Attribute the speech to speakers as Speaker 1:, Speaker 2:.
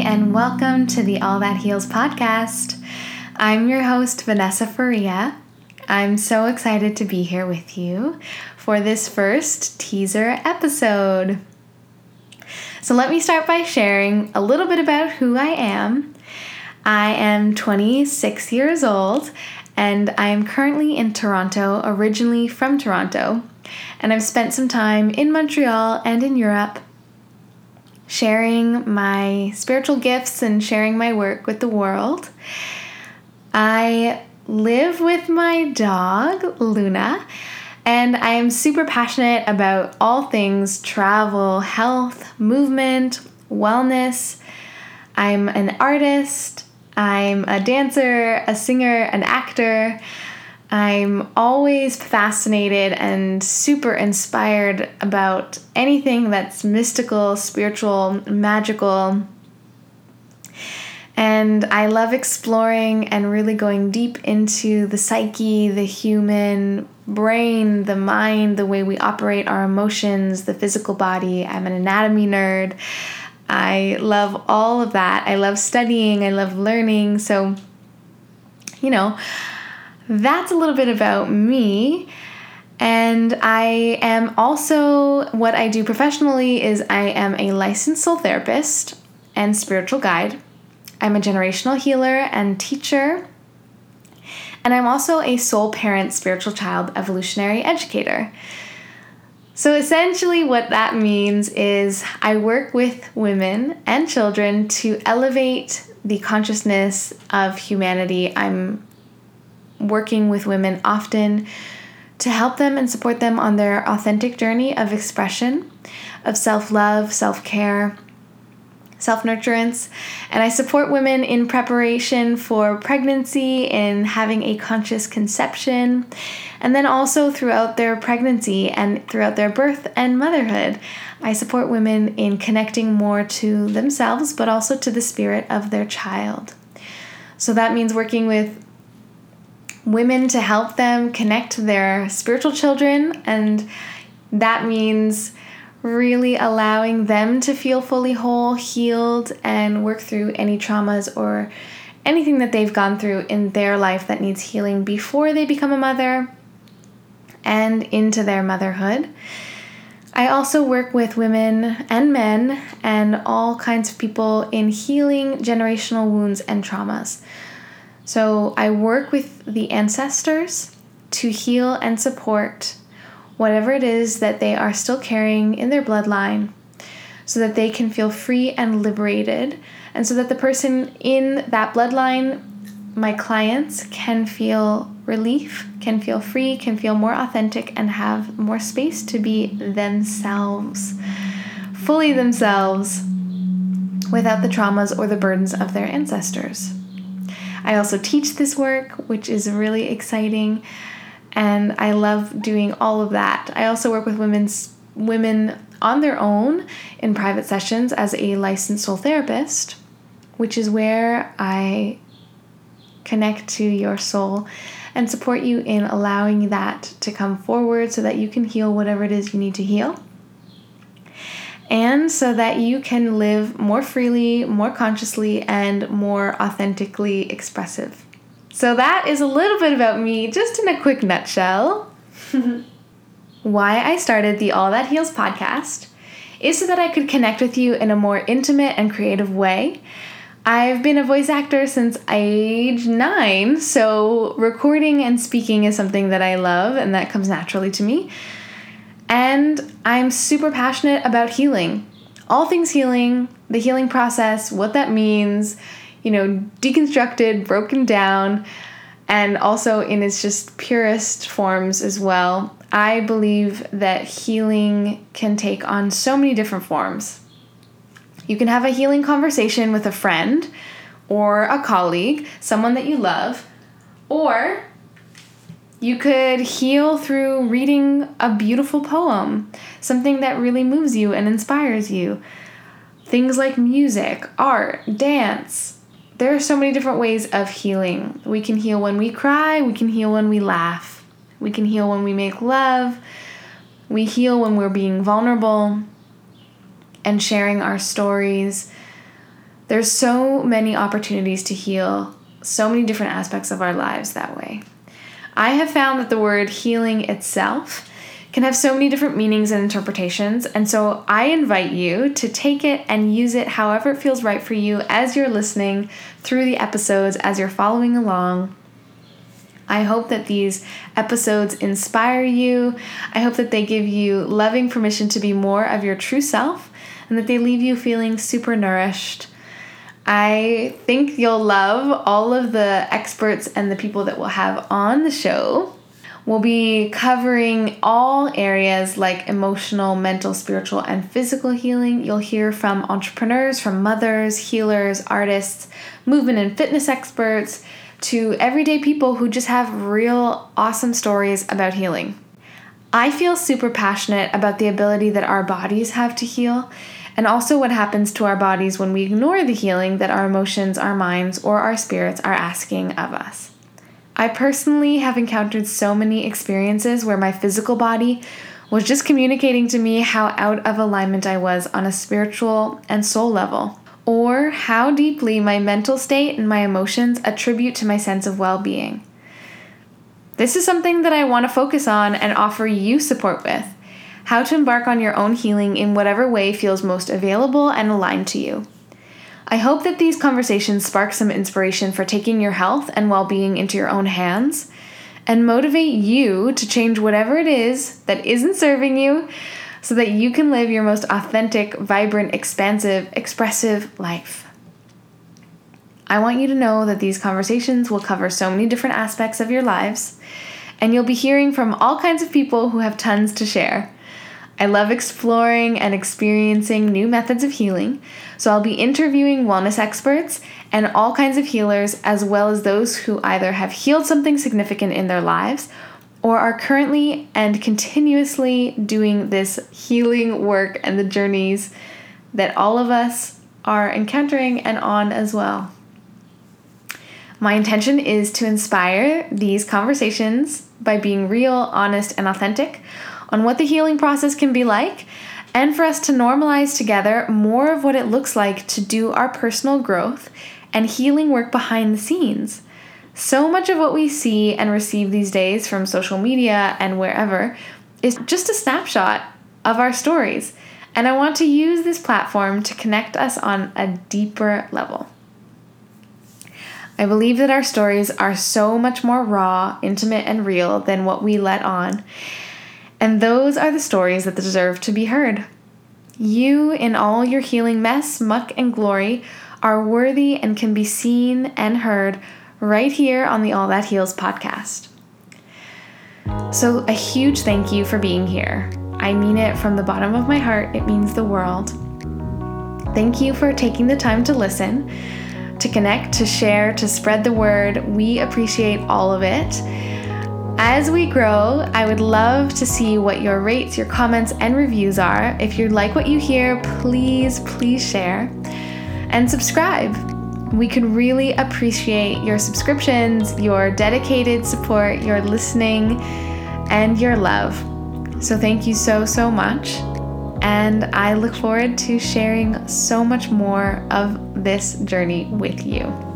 Speaker 1: and welcome to the All That Heals podcast. I'm your host, Vanessa Faria. I'm so excited to be here with you for this first teaser episode. So, let me start by sharing a little bit about who I am. I am 26 years old and I am currently in Toronto, originally from Toronto, and I've spent some time in Montreal and in Europe sharing my spiritual gifts and sharing my work with the world. I live with my dog, Luna, and I am super passionate about all things travel, health, movement, wellness. I'm an artist, I'm a dancer, a singer, an actor. I'm always fascinated and super inspired about anything that's mystical, spiritual, magical. And I love exploring and really going deep into the psyche, the human brain, the mind, the way we operate our emotions, the physical body. I'm an anatomy nerd. I love all of that. I love studying, I love learning. So, you know, that's a little bit about me. And I am also, what I do professionally is I am a licensed soul therapist and spiritual guide. I'm a generational healer and teacher. And I'm also a soul parent, spiritual child evolutionary educator. So essentially, what that means is I work with women and children to elevate the consciousness of humanity. I'm working with women often to help them and support them on their authentic journey of expression, of self love, self care, self nurturance. And I support women in preparation for pregnancy, in having a conscious conception, and then also throughout their pregnancy and throughout their birth and motherhood. I support women in connecting more to themselves, but also to the spirit of their child. So that means working with women to help them connect to their spiritual children, and that means really allowing them to feel fully whole, healed, and work through any traumas or anything that they've gone through in their life that needs healing before they become a mother and into their motherhood. I also work with women and men and all kinds of people in healing generational wounds and traumas. So I work with the ancestors to heal and support whatever it is that they are still carrying in their bloodline so that they can feel free and liberated, and so that the person in that bloodline, my clients, can feel relief, can feel free, can feel more authentic, and have more space to be themselves, fully themselves, without the traumas or the burdens of their ancestors. I also teach this work, which is really exciting, and I love doing all of that. I also work with women's women on their own in private sessions as a licensed soul therapist, which is where I connect to your soul and support you in allowing that to come forward so that you can heal whatever it is you need to heal and so that you can live more freely, more consciously, and more authentically expressive. So, that is a little bit about me, just in a quick nutshell. Why I started the All That Heals podcast is so that I could connect with you in a more intimate and creative way. I've been a voice actor since age nine, so recording and speaking is something that I love and that comes naturally to me. And I'm super passionate about healing. All things healing, the healing process, what that means, you know, deconstructed, broken down, and also in its just purest forms as well. I believe that healing can take on so many different forms. You can have a healing conversation with a friend or a colleague, someone that you love, or you could heal through reading a beautiful poem, something that really moves you and inspires you. Things like music, art, dance. There are so many different ways of healing. We can heal when we cry, we can heal when we laugh, we can heal when we make love, we heal when we're being vulnerable and sharing our stories. There's so many opportunities to heal so many different aspects of our lives that way. I have found that the word healing itself can have so many different meanings and interpretations, and so I invite you to take it and use it however it feels right for you as you're listening through the episodes, as you're following along. I hope that these episodes inspire you. I hope that they give you loving permission to be more of your true self and that they leave you feeling super nourished. I think you'll love all of the experts and the people that we'll have on the show. We'll be covering all areas like emotional, mental, spiritual, and physical healing. You'll hear from entrepreneurs, from mothers, healers, artists, movement and fitness experts, to everyday people who just have real awesome stories about healing. I feel super passionate about the ability that our bodies have to heal and also what happens to our bodies when we ignore the healing that our emotions, our minds, or our spirits are asking of us. I personally have encountered so many experiences where my physical body was just communicating to me how out of alignment I was on a spiritual and soul level or how deeply my mental state and my emotions attribute to my sense of well being. This is something that I want to focus on and offer you support with how to embark on your own healing in whatever way feels most available and aligned to you. I hope that these conversations spark some inspiration for taking your health and well being into your own hands and motivate you to change whatever it is that isn't serving you so that you can live your most authentic, vibrant, expansive, expressive life. I want you to know that these conversations will cover so many different aspects of your lives, and you'll be hearing from all kinds of people who have tons to share. I love exploring and experiencing new methods of healing, so I'll be interviewing wellness experts and all kinds of healers, as well as those who either have healed something significant in their lives or are currently and continuously doing this healing work and the journeys that all of us are encountering and on as well. My intention is to inspire these conversations by being real, honest, and authentic on what the healing process can be like, and for us to normalize together more of what it looks like to do our personal growth and healing work behind the scenes so much of what we see and receive these days from social media and wherever is just a snapshot of our stories. And I want to use this platform to connect us on a deeper level. I believe that our stories are so much more raw, intimate, and real than what we let on. And those are the stories that deserve to be heard. You, in all your healing mess, muck, and glory, are worthy and can be seen and heard right here on the All That Heals podcast. So, a huge thank you for being here. I mean it from the bottom of my heart, it means the world. Thank you for taking the time to listen, to connect, to share, to spread the word. We appreciate all of it. As we grow, I would love to see what your rates, your comments, and reviews are. If you like what you hear, please, please share and subscribe. We could really appreciate your subscriptions, your dedicated support, your listening, and your love. So, thank you so, so much. And I look forward to sharing so much more of this journey with you.